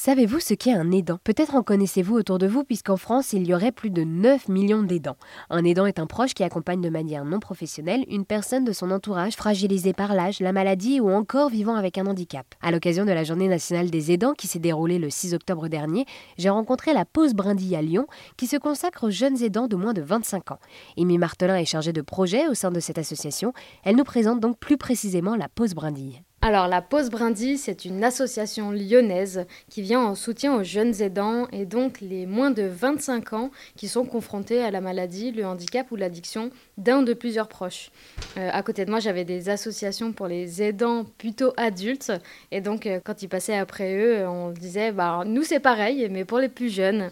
Savez-vous ce qu'est un aidant? Peut-être en connaissez-vous autour de vous puisqu'en France, il y aurait plus de 9 millions d'aidants. Un aidant est un proche qui accompagne de manière non professionnelle une personne de son entourage fragilisée par l'âge, la maladie ou encore vivant avec un handicap. À l'occasion de la Journée nationale des aidants qui s'est déroulée le 6 octobre dernier, j'ai rencontré la Pause Brindille à Lyon qui se consacre aux jeunes aidants de moins de 25 ans. Amy Martelin est chargée de projet au sein de cette association. Elle nous présente donc plus précisément la Pause Brindille. Alors la Pause Brindille, c'est une association lyonnaise qui vient en soutien aux jeunes aidants et donc les moins de 25 ans qui sont confrontés à la maladie, le handicap ou l'addiction d'un de plusieurs proches. Euh, à côté de moi, j'avais des associations pour les aidants plutôt adultes et donc euh, quand ils passaient après eux, on disait bah nous c'est pareil mais pour les plus jeunes.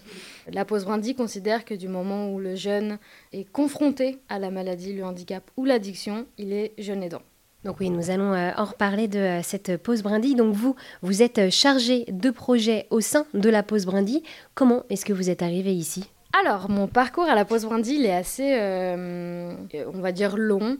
La Pause Brindille considère que du moment où le jeune est confronté à la maladie, le handicap ou l'addiction, il est jeune aidant. Donc oui, nous allons euh, en reparler de euh, cette pause brindille. Donc vous, vous êtes euh, chargé de projet au sein de la pause brindille. Comment est-ce que vous êtes arrivé ici? Alors, mon parcours à la pause brindille est assez, on va dire, long.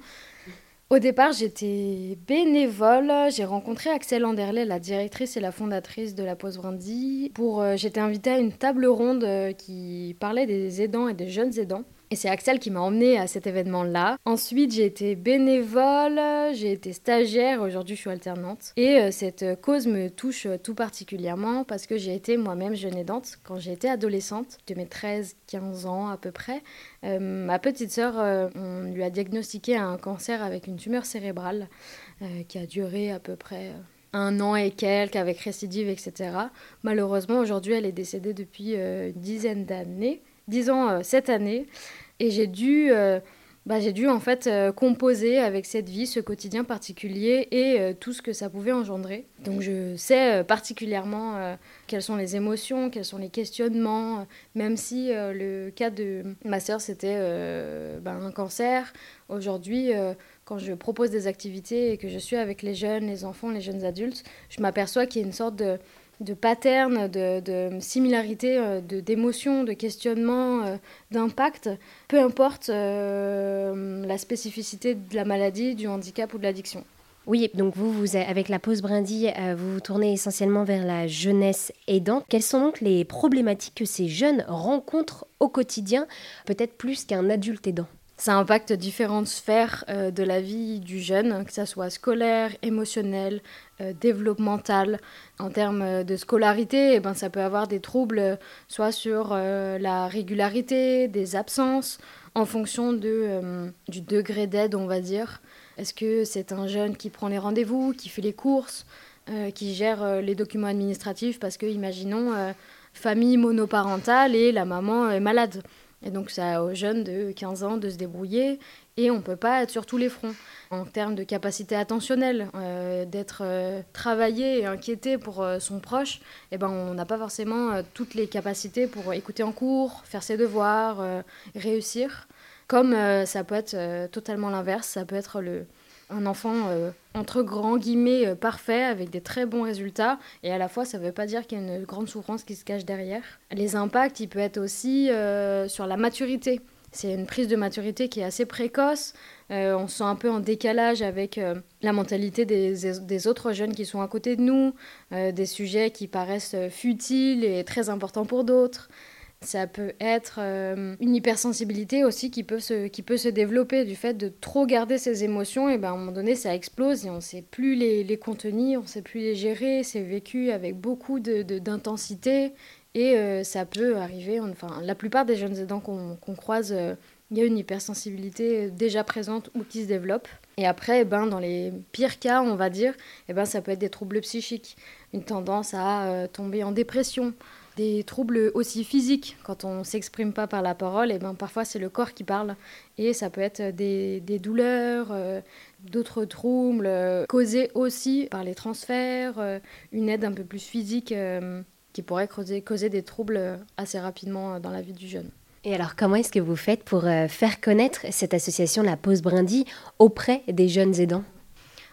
Au départ, j'étais bénévole. J'ai rencontré Axel Anderley, la directrice et la fondatrice de la Pause Brindille. J'étais invitée à une table ronde qui parlait des aidants et des jeunes aidants. Et c'est Axel qui m'a emmenée à cet événement-là. Ensuite, j'ai été bénévole, j'ai été stagiaire, aujourd'hui je suis alternante. Et euh, cette cause me touche tout particulièrement parce que j'ai été moi-même jeune aidante quand été adolescente, de mes 13-15 ans à peu près. Euh, ma petite sœur, euh, on lui a diagnostiqué un cancer avec une tumeur cérébrale qui a duré à peu près un an et quelques avec récidive, etc. Malheureusement, aujourd'hui, elle est décédée depuis une dizaine d'années disons euh, cette année. Et j'ai dû, euh, bah, j'ai dû en fait euh, composer avec cette vie, ce quotidien particulier et tout ce que ça pouvait engendrer. Donc je sais particulièrement quelles sont les émotions, quels sont les questionnements, même si le cas de ma sœur c'était bah, un cancer. Aujourd'hui, quand je propose des activités et que je suis avec les jeunes, les enfants, les jeunes adultes, je m'aperçois qu'il y a une sorte de de patterns, de, de similarités, euh, d'émotions, de, questionnements, euh, d'impact, peu importe euh, la spécificité de la maladie, du handicap ou de l'addiction. Oui, donc vous, avec la pause brindille, vous vous tournez essentiellement vers la jeunesse aidante. Quelles sont donc les problématiques que ces jeunes rencontrent au quotidien, peut-être plus qu'un adulte aidant? Ça impacte différentes sphères euh, de la vie du jeune, que ce soit scolaire, émotionnel, euh, développemental. En termes de scolarité, eh ben, ça peut avoir des troubles soit sur euh, la régularité, des absences, en fonction de, du degré d'aide, on va dire. Est-ce que c'est un jeune qui prend les rendez-vous, qui fait les courses, qui gère les documents administratifs? Parce que, imaginons, famille monoparentale et la maman est malade et donc, ça aux jeunes de 15 ans de se débrouiller et on ne peut pas être sur tous les fronts. En termes de capacité attentionnelle, euh, d'être euh, travaillé et inquiété pour euh, son proche, eh ben, on n'a pas forcément toutes les capacités pour écouter en cours, faire ses devoirs, réussir. Comme ça peut être totalement l'inverse, ça peut être le, un enfant euh, entre grands guillemets euh, parfait avec des très bons résultats et à la fois ça ne veut pas dire qu'il y a une grande souffrance qui se cache derrière. Les impacts, il peut être aussi euh, sur la maturité. C'est une prise de maturité qui est assez précoce. on se sent un peu en décalage avec la mentalité des, des, autres jeunes qui sont à côté de nous, des sujets qui paraissent futiles et très importants pour d'autres. Ça peut être euh, une hypersensibilité aussi qui peut, se, qui peut se développer du fait de trop garder ses émotions. Et ben, à un moment donné, ça explose et on ne sait plus les, les, contenir, on ne sait plus les gérer. C'est vécu avec beaucoup d'intensité. De, et euh, ça peut arriver, enfin, la plupart des jeunes aidants qu'on croise, euh, il y a une hypersensibilité déjà présente ou qui se développe. Et après, ben, dans les pires cas, on va dire, eh ben, ça peut être des troubles psychiques, une tendance à tomber en dépression, des troubles aussi physiques. Quand on ne s'exprime pas par la parole, et eh ben parfois c'est le corps qui parle. Et ça peut être des, des douleurs, euh, d'autres troubles, euh, causés aussi par les transferts, euh, une aide un peu plus physique qui pourrait causer, causer des troubles assez rapidement dans la vie du jeune. Et alors, comment est-ce que vous faites pour faire connaître cette association La Pause Brindille auprès des jeunes aidants?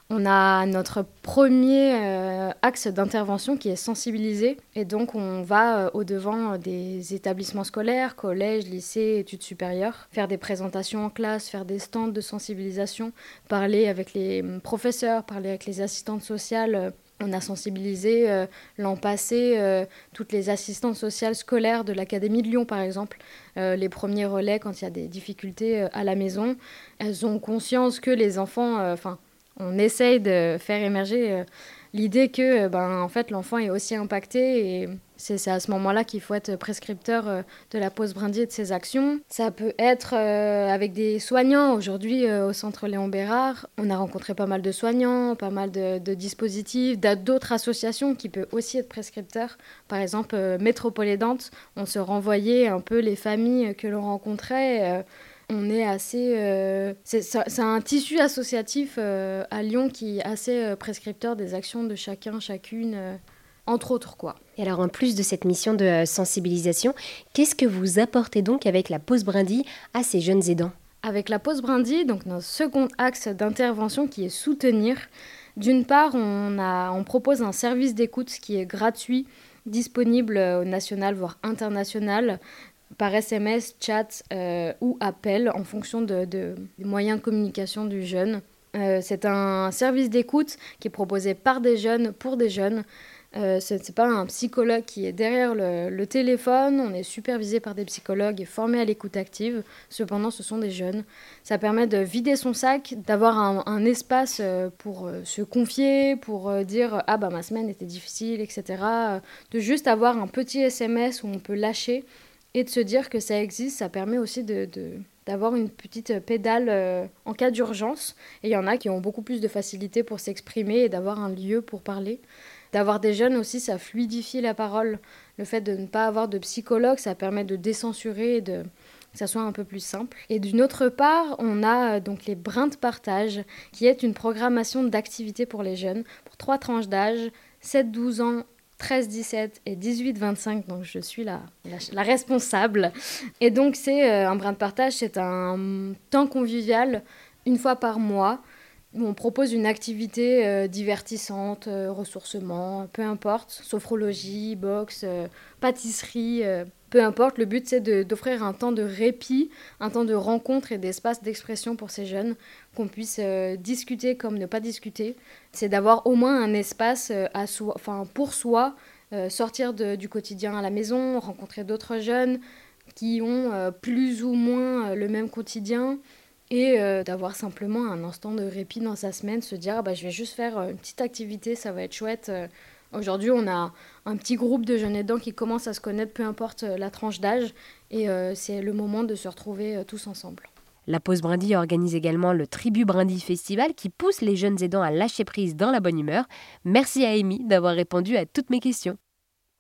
On a notre premier euh, axe d'intervention qui est sensibiliser et donc on va euh, au-devant des établissements scolaires, collèges, lycées, études supérieures, faire des présentations en classe, faire des stands de sensibilisation, parler avec les professeurs, parler avec les assistantes sociales On a sensibilisé euh, l'an passé euh, toutes les assistantes sociales scolaires de l'Académie de Lyon, par exemple, euh, les premiers relais quand il y a des difficultés à la maison. Elles ont conscience que les enfants, enfin, on essaye de faire émerger l'idée que ben, en fait, l'enfant est aussi impacté et c'est à ce moment-là qu'il faut être prescripteur euh, de la pause brindille et de ses actions. Ça peut être euh, avec des soignants. Aujourd'hui, euh, au centre Léon Bérard, on a rencontré pas mal de soignants, pas mal de, dispositifs, d'autres associations qui peuvent aussi être prescripteurs. Par exemple, Métropole Aidante, on se renvoyait un peu les familles que l'on rencontrait on est assez. c'est un tissu associatif à Lyon qui est assez prescripteur des actions de chacun, chacune entre autres quoi. Et alors en plus de cette mission de euh, sensibilisation, qu'est-ce que vous apportez donc avec la pause brindille à ces jeunes aidants? Avec la pause brindille, donc notre second axe d'intervention qui est soutenir. D'une part, on, a, on propose un service d'écoute qui est gratuit, disponible au national voire international par SMS, chat euh, ou appel en fonction de, des moyens de communication du jeune. Euh, c'est un service d'écoute qui est proposé par des jeunes pour des jeunes. Euh, ce n'est pas un psychologue qui est derrière le, téléphone, on est supervisé par des psychologues et formé à l'écoute active. Cependant, ce sont des jeunes. Ça permet de vider son sac, d'avoir un, espace euh, pour se confier, pour dire Ah bah ma semaine était difficile, etc. De juste avoir un petit SMS où on peut lâcher et de se dire que ça existe, ça permet aussi de, d'avoir une petite pédale en cas d'urgence. Et il y en a qui ont beaucoup plus de facilité pour s'exprimer et d'avoir un lieu pour parler. D'avoir des jeunes aussi, ça fluidifie la parole. Le fait de ne pas avoir de psychologue, ça permet de décensurer et de que ça soit un peu plus simple. Et d'une autre part, on a euh, donc les brins de partage, qui est une programmation d'activités pour les jeunes, pour trois tranches d'âge, 7-12 ans, 13-17 et 18-25, donc je suis la, la, responsable. Et donc c'est euh, un brin de partage, c'est un temps convivial une fois par mois on propose une activité euh, divertissante, euh, ressourcement, peu importe, sophrologie, boxe, pâtisserie, peu importe. Le but, c'est d'offrir un temps de répit, un temps de rencontre et d'espace d'expression pour ces jeunes, qu'on puisse discuter comme ne pas discuter. C'est d'avoir au moins un espace à soi, enfin, pour soi, sortir du quotidien à la maison, rencontrer d'autres jeunes qui ont plus ou moins le même quotidien et euh, d'avoir simplement un instant de répit dans sa semaine, se dire ah bah, je vais juste faire euh, une petite activité, ça va être chouette. Euh. Aujourd'hui, on a un petit groupe de jeunes aidants qui commencent à se connaître, peu importe la tranche d'âge, et c'est le moment de se retrouver tous ensemble. La Pause Brindille organise également le Tribu Brindille Festival qui pousse les jeunes aidants à lâcher prise dans la bonne humeur. Merci à Amy d'avoir répondu à toutes mes questions.